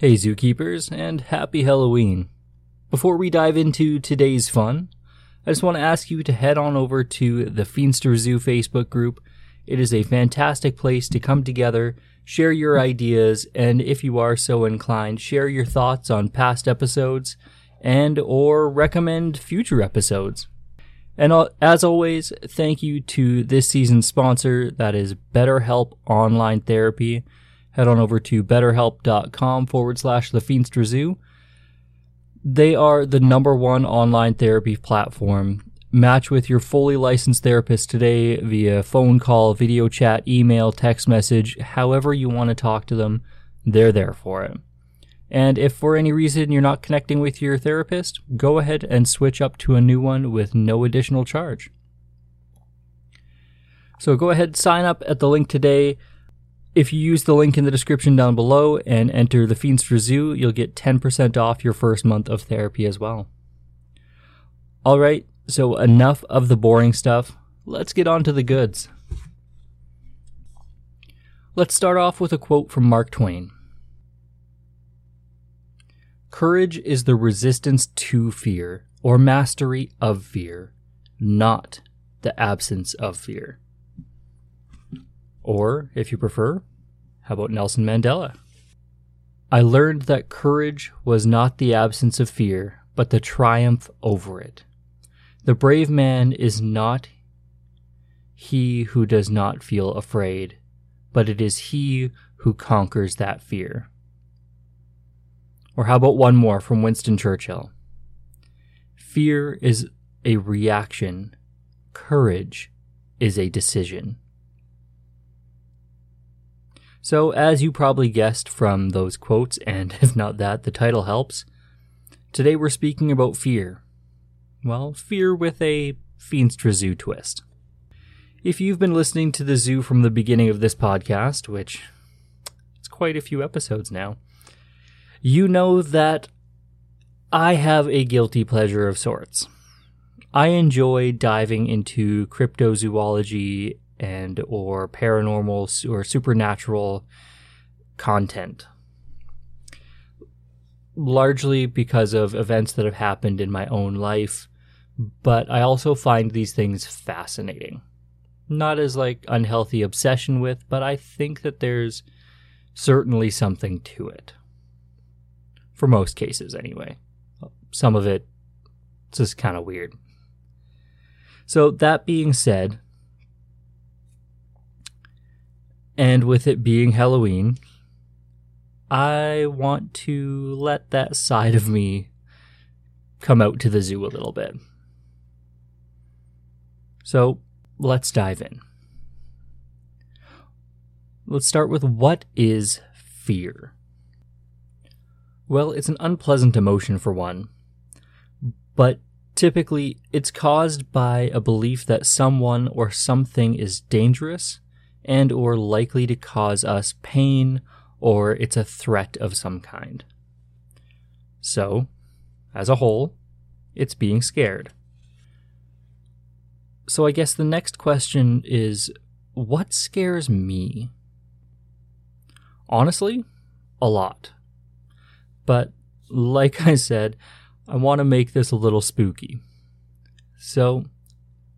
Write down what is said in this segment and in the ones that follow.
Hey, zookeepers, and happy Halloween. Before we dive into today's fun, I just want to ask you to head on over to the Feenstra Zoo Facebook group. It is a fantastic place to come together, share your ideas, and if you are so inclined, share your thoughts on past episodes and or recommend future episodes. And as always, thank you to this season's sponsor, that is BetterHelp Online Therapy head on over to betterhelp.com forward slash the Zoo. They are the number one online therapy platform. Match with your fully licensed therapist today via phone call, video chat, email, text message, however you want to talk to them, they're there for it. And if for any reason you're not connecting with your therapist, go ahead and switch up to a new one with no additional charge. So go ahead, sign up at the link today. If you use the link in the description down below and enter the Feenstra Zoo, you'll get 10% off your first month of therapy as well. Alright, so enough of the boring stuff. Let's get on to the goods. Let's start off with a quote from Mark Twain Courage is the resistance to fear, or mastery of fear, not the absence of fear. Or, if you prefer, how about Nelson Mandela? I learned that courage was not the absence of fear, but the triumph over it. The brave man is not he who does not feel afraid, but it is he who conquers that fear. Or how about one more from Winston Churchill? Fear is a reaction, courage is a decision. So, as you probably guessed from those quotes, and if not that, the title helps, today we're speaking about fear. Well, fear with a Feenstra Zoo twist. If you've been listening to the zoo from the beginning of this podcast, which it's quite a few episodes now, you know that I have a guilty pleasure of sorts. I enjoy diving into cryptozoology and or paranormal or supernatural content. Largely because of events that have happened in my own life but i also find these things fascinating. Not as like unhealthy obsession with but i think that there's certainly something to it. For most cases anyway. Some of it it's just kind of weird. So that being said And with it being Halloween, I want to let that side of me come out to the zoo a little bit. So let's dive in. Let's start with what is fear? Well, it's an unpleasant emotion for one, but typically it's caused by a belief that someone or something is dangerous and or likely to cause us pain or it's a threat of some kind. So, as a whole, it's being scared. So I guess the next question is what scares me? Honestly, a lot. But like I said, I want to make this a little spooky. So,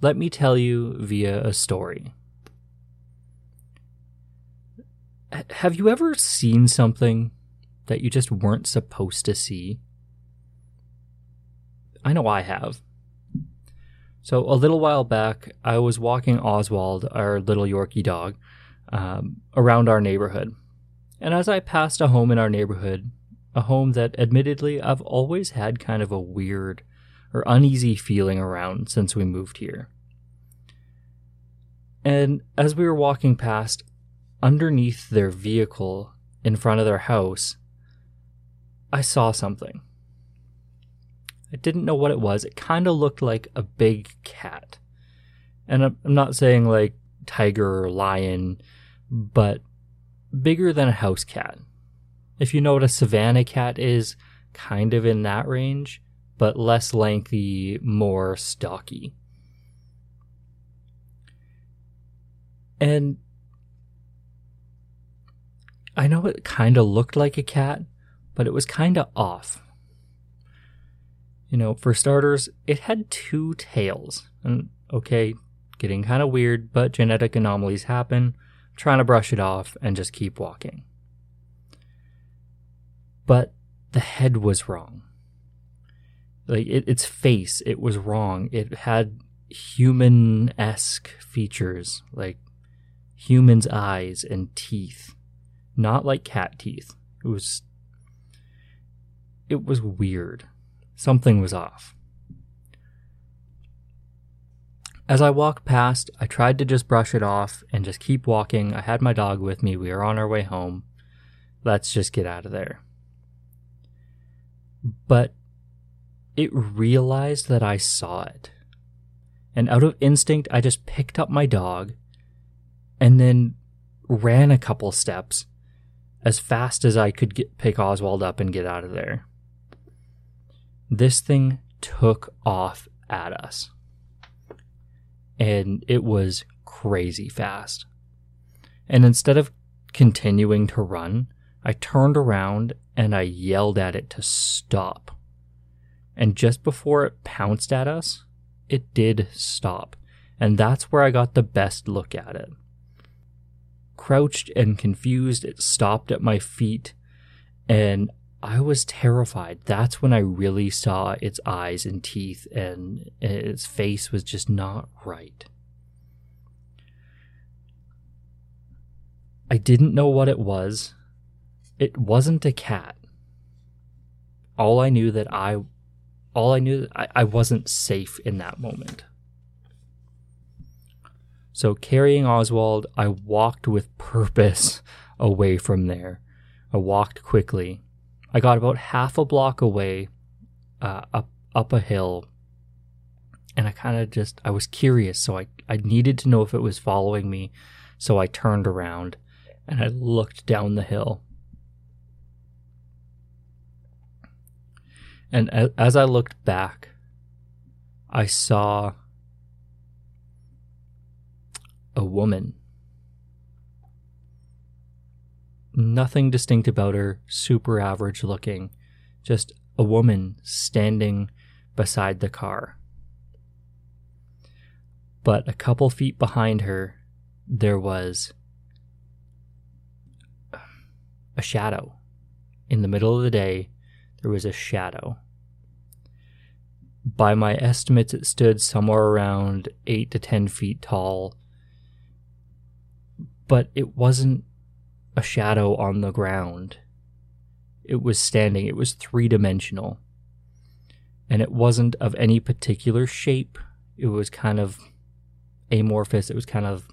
let me tell you via a story. Have you ever seen something that you just weren't supposed to see? I know I have. So, a little while back, I was walking Oswald, our little Yorkie dog, um, around our neighborhood. And as I passed a home in our neighborhood, a home that admittedly I've always had kind of a weird or uneasy feeling around since we moved here. And as we were walking past, underneath their vehicle in front of their house, I saw something. I didn't know what it was. It kind of looked like a big cat. And I'm not saying like tiger or lion, but bigger than a house cat. If you know what a savannah cat is, kind of in that range, but less lengthy, more stocky. And I know it kind of looked like a cat, but it was kind of off. You know, for starters, it had two tails. And okay, getting kind of weird, but genetic anomalies happen. I'm trying to brush it off and just keep walking. But the head was wrong. Like it, its face, it was wrong. It had human esque features, like human's eyes and teeth, not like cat teeth. It was. It was weird. Something was off. As I walked past, I tried to just brush it off and just keep walking. I had my dog with me. We were on our way home. Let's just get out of there. But it realized that I saw it. And out of instinct, I just picked up my dog and then ran a couple steps as fast as I could get, pick Oswald up and get out of there. This thing took off at us. And it was crazy fast. And instead of continuing to run, I turned around and I yelled at it to stop. And just before it pounced at us, it did stop. And that's where I got the best look at it. Crouched and confused, it stopped at my feet, and I was terrified. That's when I really saw its eyes and teeth, and its face was just not right. I didn't know what it was. It wasn't a cat all I knew that I, all I knew I, I wasn't safe in that moment. So carrying Oswald, I walked with purpose away from there. I walked quickly. I got about half a block away, uh, up up a hill, and I kind of just I was curious, so I I needed to know if it was following me, so I turned around and I looked down the hill. And as I looked back, I saw a woman. Nothing distinct about her, super average looking. Just a woman standing beside the car. But a couple feet behind her, there was a shadow. In the middle of the day, there was a shadow. By my estimates, it stood somewhere around 8 to 10 feet tall, but it wasn't a shadow on the ground. It was standing, it was three dimensional. And it wasn't of any particular shape. It was kind of amorphous. It was kind of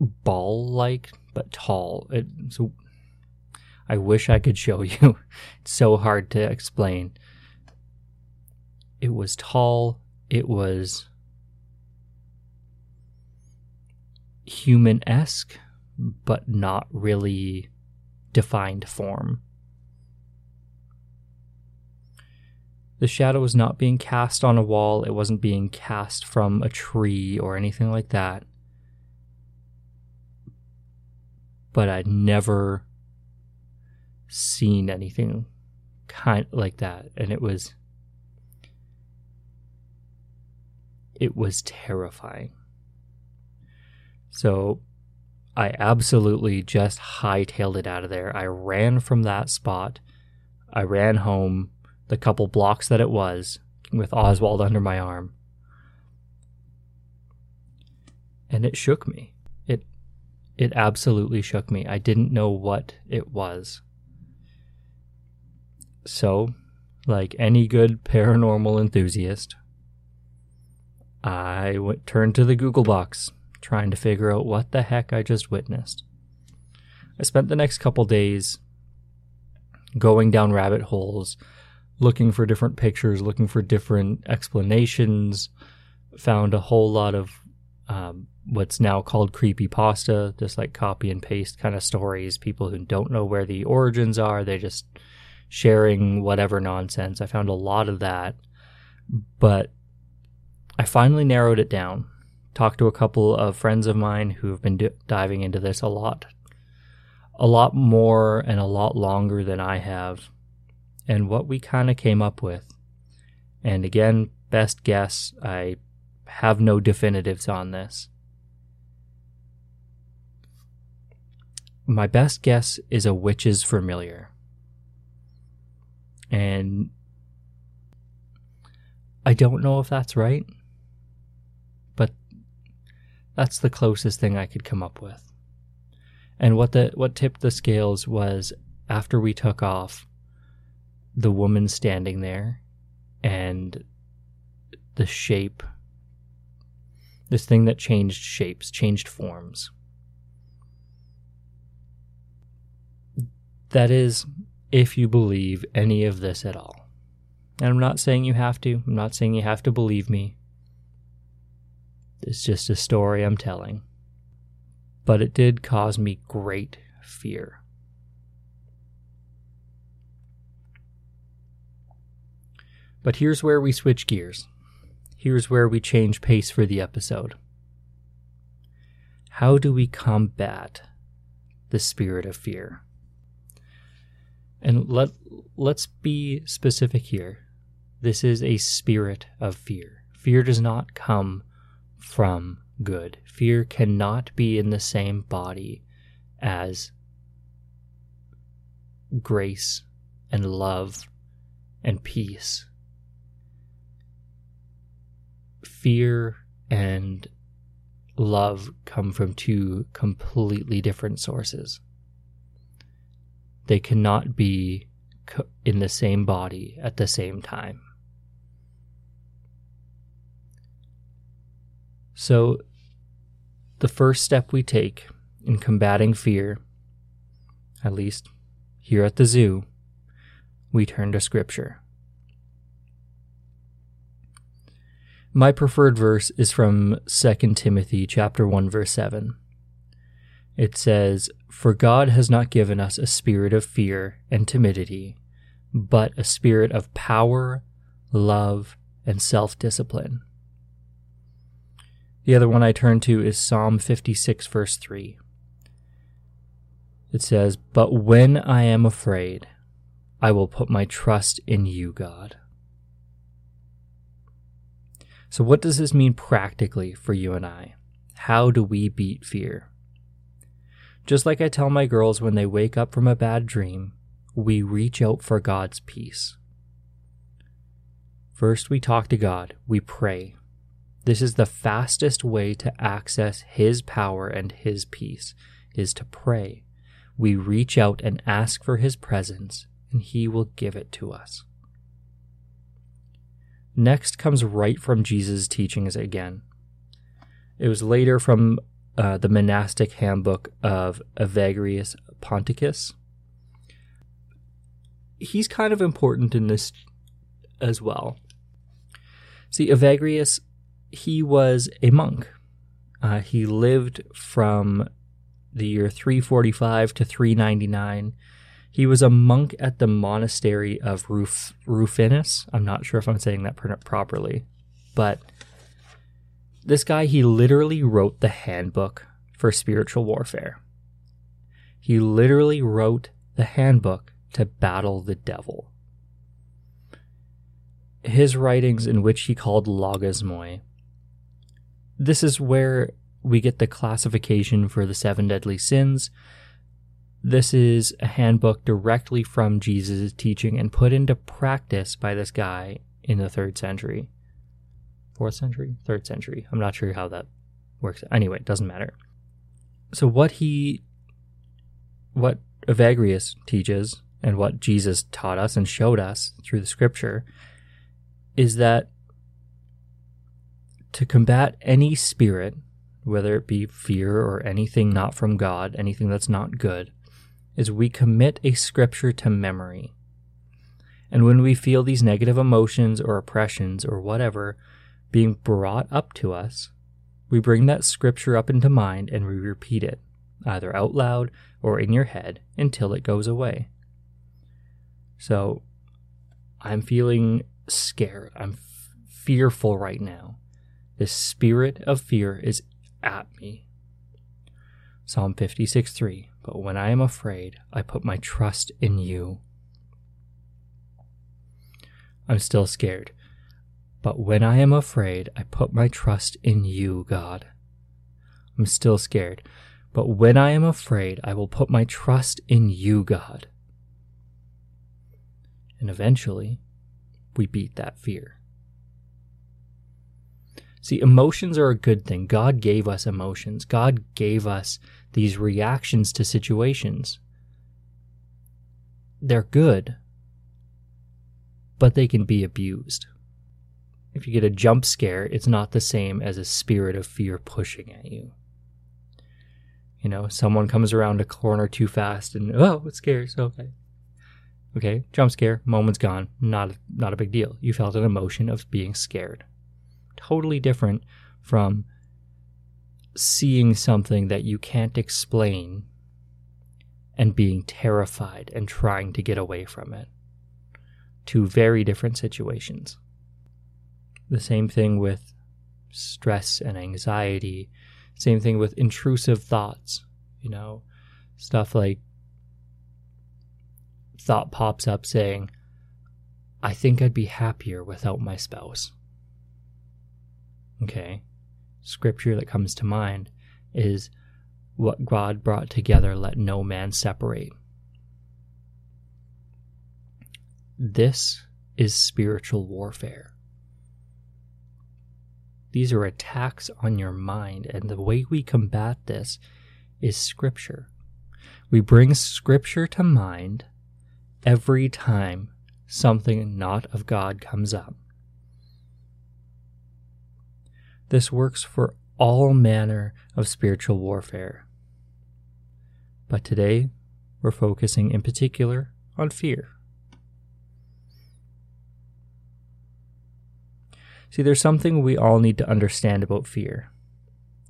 ball like, but tall. It, so I wish I could show you. it's so hard to explain. It was tall. It was human esque, but not really defined form. The shadow was not being cast on a wall, it wasn't being cast from a tree or anything like that. But I'd never seen anything kind like that and it was it was terrifying so i absolutely just hightailed it out of there. I ran from that spot. I ran home the couple blocks that it was with oswald under my arm. And it shook me. It it absolutely shook me. I didn't know what it was. So, like any good paranormal enthusiast, I went, turned to the Google box trying to figure out what the heck I just witnessed. I spent the next couple days going down rabbit holes, looking for different pictures, looking for different explanations. Found a whole lot of um, what's now called creepy pasta, just like copy and paste kind of stories. People who don't know where the origins are, they just sharing whatever nonsense. I found a lot of that, but I finally narrowed it down. Talked to a couple of friends of mine who have been d- diving into this a lot, a lot more and a lot longer than I have, and what we kind of came up with. And again, best guess, I have no definitives on this. My best guess is a witch's familiar. And I don't know if that's right, that's the closest thing I could come up with. And what the what tipped the scales was after we took off, the woman standing there and the shape this thing that changed shapes, changed forms. That is, if you believe any of this at all. And I'm not saying you have to, I'm not saying you have to believe me. It's just a story I'm telling. But it did cause me great fear. But here's where we switch gears. Here's where we change pace for the episode. How do we combat the spirit of fear? And let let's be specific here. This is a spirit of fear. Fear does not come from good. Fear cannot be in the same body as grace and love and peace. Fear and love come from two completely different sources. They cannot be in the same body at the same time. So, the first step we take in combating fear, at least here at the zoo, we turn to Scripture. My preferred verse is from 2 Timothy chapter 1 verse 7 it says, For God has not given us a spirit of fear and timidity, but a spirit of power, love, and self discipline. The other one I turn to is Psalm 56, verse 3. It says, But when I am afraid, I will put my trust in you, God. So, what does this mean practically for you and I? How do we beat fear? Just like I tell my girls when they wake up from a bad dream, we reach out for God's peace. First, we talk to God, we pray. This is the fastest way to access His power and His peace, is to pray. We reach out and ask for His presence, and He will give it to us. Next comes right from Jesus' teachings again. It was later from uh, the monastic handbook of Evagrius Ponticus. He's kind of important in this as well. See, Evagrius, he was a monk. Uh, he lived from the year 345 to 399. He was a monk at the monastery of Ruf- Rufinus. I'm not sure if I'm saying that properly, but this guy, he literally wrote the handbook for spiritual warfare. He literally wrote the handbook to battle the devil. His writings, in which he called logismoi, this is where we get the classification for the seven deadly sins. This is a handbook directly from Jesus' teaching and put into practice by this guy in the third century fourth century, third century. I'm not sure how that works. Anyway, it doesn't matter. So what he, what Evagrius teaches, and what Jesus taught us and showed us through the Scripture, is that to combat any spirit, whether it be fear or anything not from God, anything that's not good, is we commit a scripture to memory. And when we feel these negative emotions or oppressions or whatever being brought up to us, we bring that scripture up into mind and we repeat it, either out loud or in your head, until it goes away. So I'm feeling scared. I'm f- fearful right now. The spirit of fear is at me. Psalm 56 3. But when I am afraid, I put my trust in you. I'm still scared. But when I am afraid, I put my trust in you, God. I'm still scared. But when I am afraid, I will put my trust in you, God. And eventually, we beat that fear. See, emotions are a good thing. God gave us emotions. God gave us these reactions to situations. They're good, but they can be abused. If you get a jump scare, it's not the same as a spirit of fear pushing at you. You know, someone comes around a corner too fast and, oh, it scares. Okay. Okay, jump scare, moment's gone. Not, not a big deal. You felt an emotion of being scared. Totally different from seeing something that you can't explain and being terrified and trying to get away from it. Two very different situations. The same thing with stress and anxiety. Same thing with intrusive thoughts. You know, stuff like thought pops up saying, I think I'd be happier without my spouse. Okay scripture that comes to mind is what God brought together, let no man separate. This is spiritual warfare. These are attacks on your mind, and the way we combat this is scripture. We bring scripture to mind every time something not of God comes up. This works for all manner of spiritual warfare. But today, we're focusing in particular on fear. See, there's something we all need to understand about fear.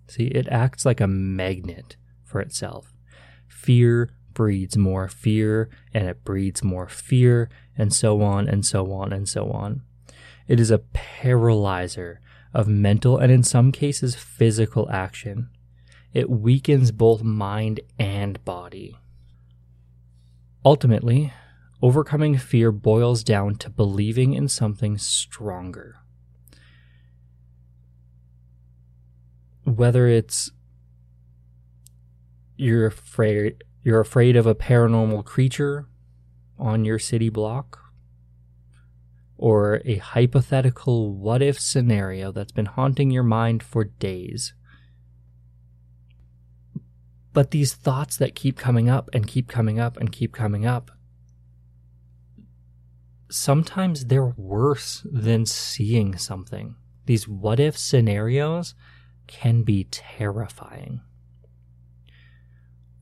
See, it acts like a magnet for itself. Fear breeds more fear, and it breeds more fear, and so on and so on and so on. It is a paralyzer of mental and in some cases physical action. It weakens both mind and body. Ultimately, overcoming fear boils down to believing in something stronger. Whether it's you're afraid you're afraid of a paranormal creature on your city block or a hypothetical what if scenario that's been haunting your mind for days. But these thoughts that keep coming up and keep coming up and keep coming up, sometimes they're worse than seeing something. These what if scenarios can be terrifying.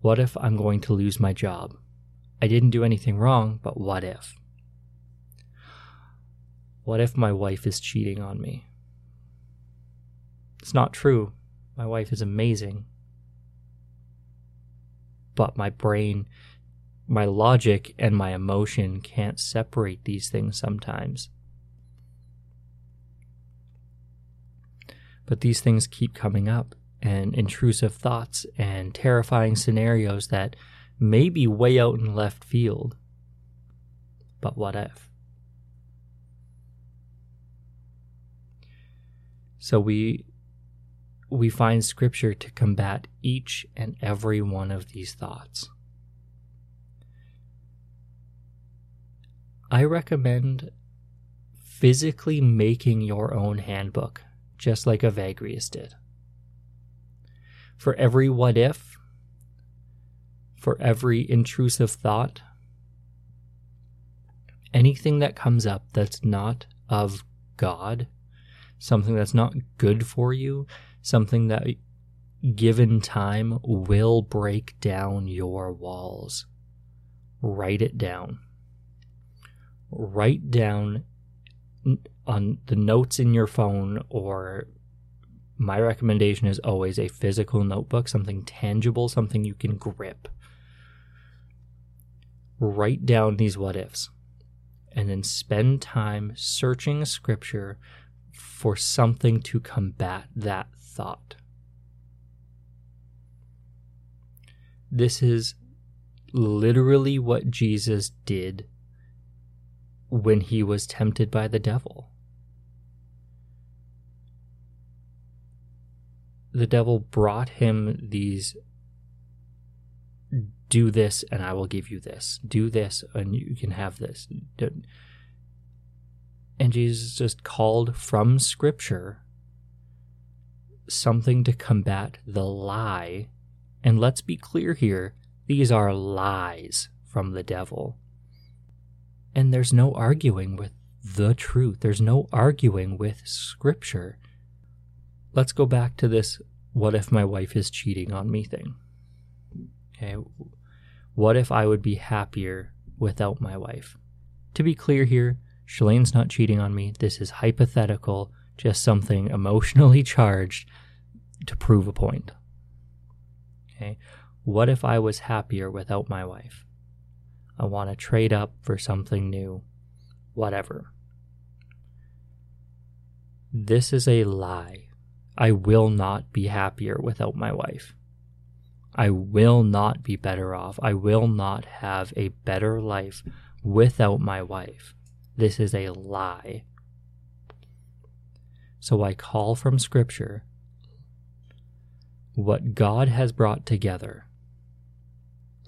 What if I'm going to lose my job? I didn't do anything wrong, but what if? What if my wife is cheating on me? It's not true. My wife is amazing. But my brain, my logic, and my emotion can't separate these things sometimes. But these things keep coming up, and intrusive thoughts and terrifying scenarios that may be way out in left field. But what if? So we we find scripture to combat each and every one of these thoughts. I recommend physically making your own handbook, just like Evagrius did. For every what if, for every intrusive thought, anything that comes up that's not of God something that's not good for you, something that given time will break down your walls. write it down. Write down on the notes in your phone, or my recommendation is always a physical notebook, something tangible, something you can grip. Write down these what ifs and then spend time searching scripture for something to combat that thought. This is literally what Jesus did when he was tempted by the devil. The devil brought him these do this and I will give you this. Do this and you can have this. And Jesus just called from Scripture something to combat the lie. And let's be clear here these are lies from the devil. And there's no arguing with the truth, there's no arguing with Scripture. Let's go back to this what if my wife is cheating on me thing. Okay, what if I would be happier without my wife? To be clear here, Shalane's not cheating on me. This is hypothetical, just something emotionally charged to prove a point. Okay. What if I was happier without my wife? I want to trade up for something new. Whatever. This is a lie. I will not be happier without my wife. I will not be better off. I will not have a better life without my wife. This is a lie. So I call from Scripture what God has brought together,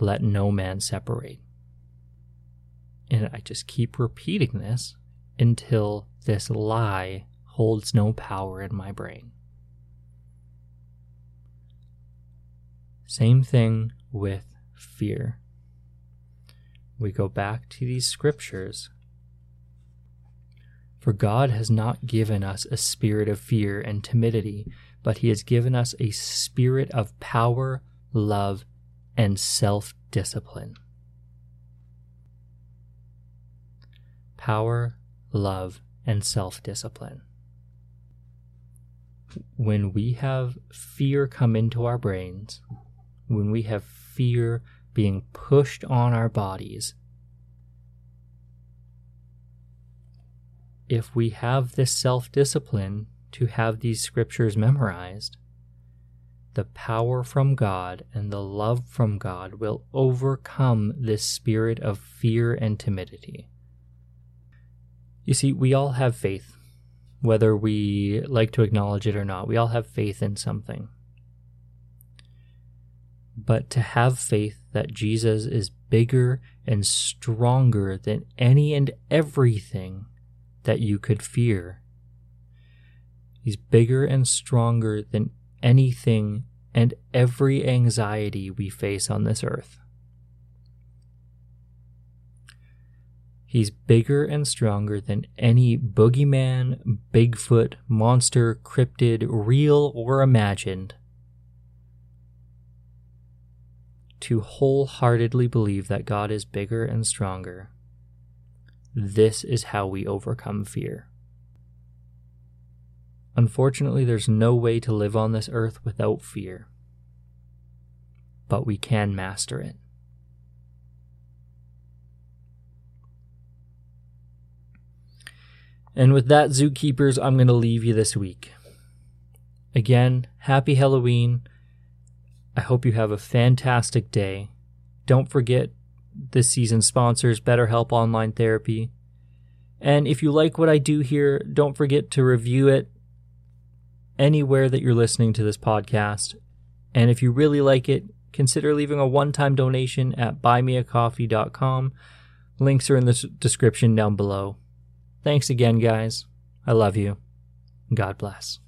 let no man separate. And I just keep repeating this until this lie holds no power in my brain. Same thing with fear. We go back to these scriptures for God has not given us a spirit of fear and timidity, but He has given us a spirit of power, love, and self discipline. Power, love, and self discipline. When we have fear come into our brains, when we have fear being pushed on our bodies, if we have this self discipline to have these scriptures memorized, the power from God and the love from God will overcome this spirit of fear and timidity. You see, we all have faith, whether we like to acknowledge it or not. We all have faith in something. But to have faith that Jesus is bigger and stronger than any and everything that you could fear. He's bigger and stronger than anything and every anxiety we face on this earth. He's bigger and stronger than any boogeyman, Bigfoot, monster, cryptid, real or imagined. To wholeheartedly believe that God is bigger and stronger this is how we overcome fear. Unfortunately, there's no way to live on this earth without fear, but we can master it. And with that, zookeepers, I'm going to leave you this week. Again, happy Halloween. I hope you have a fantastic day. Don't forget this season's sponsors, BetterHelp Online Therapy. And if you like what I do here, don't forget to review it anywhere that you're listening to this podcast. And if you really like it, consider leaving a one time donation at buymeacoffee.com. Links are in the description down below. Thanks again, guys. I love you. God bless.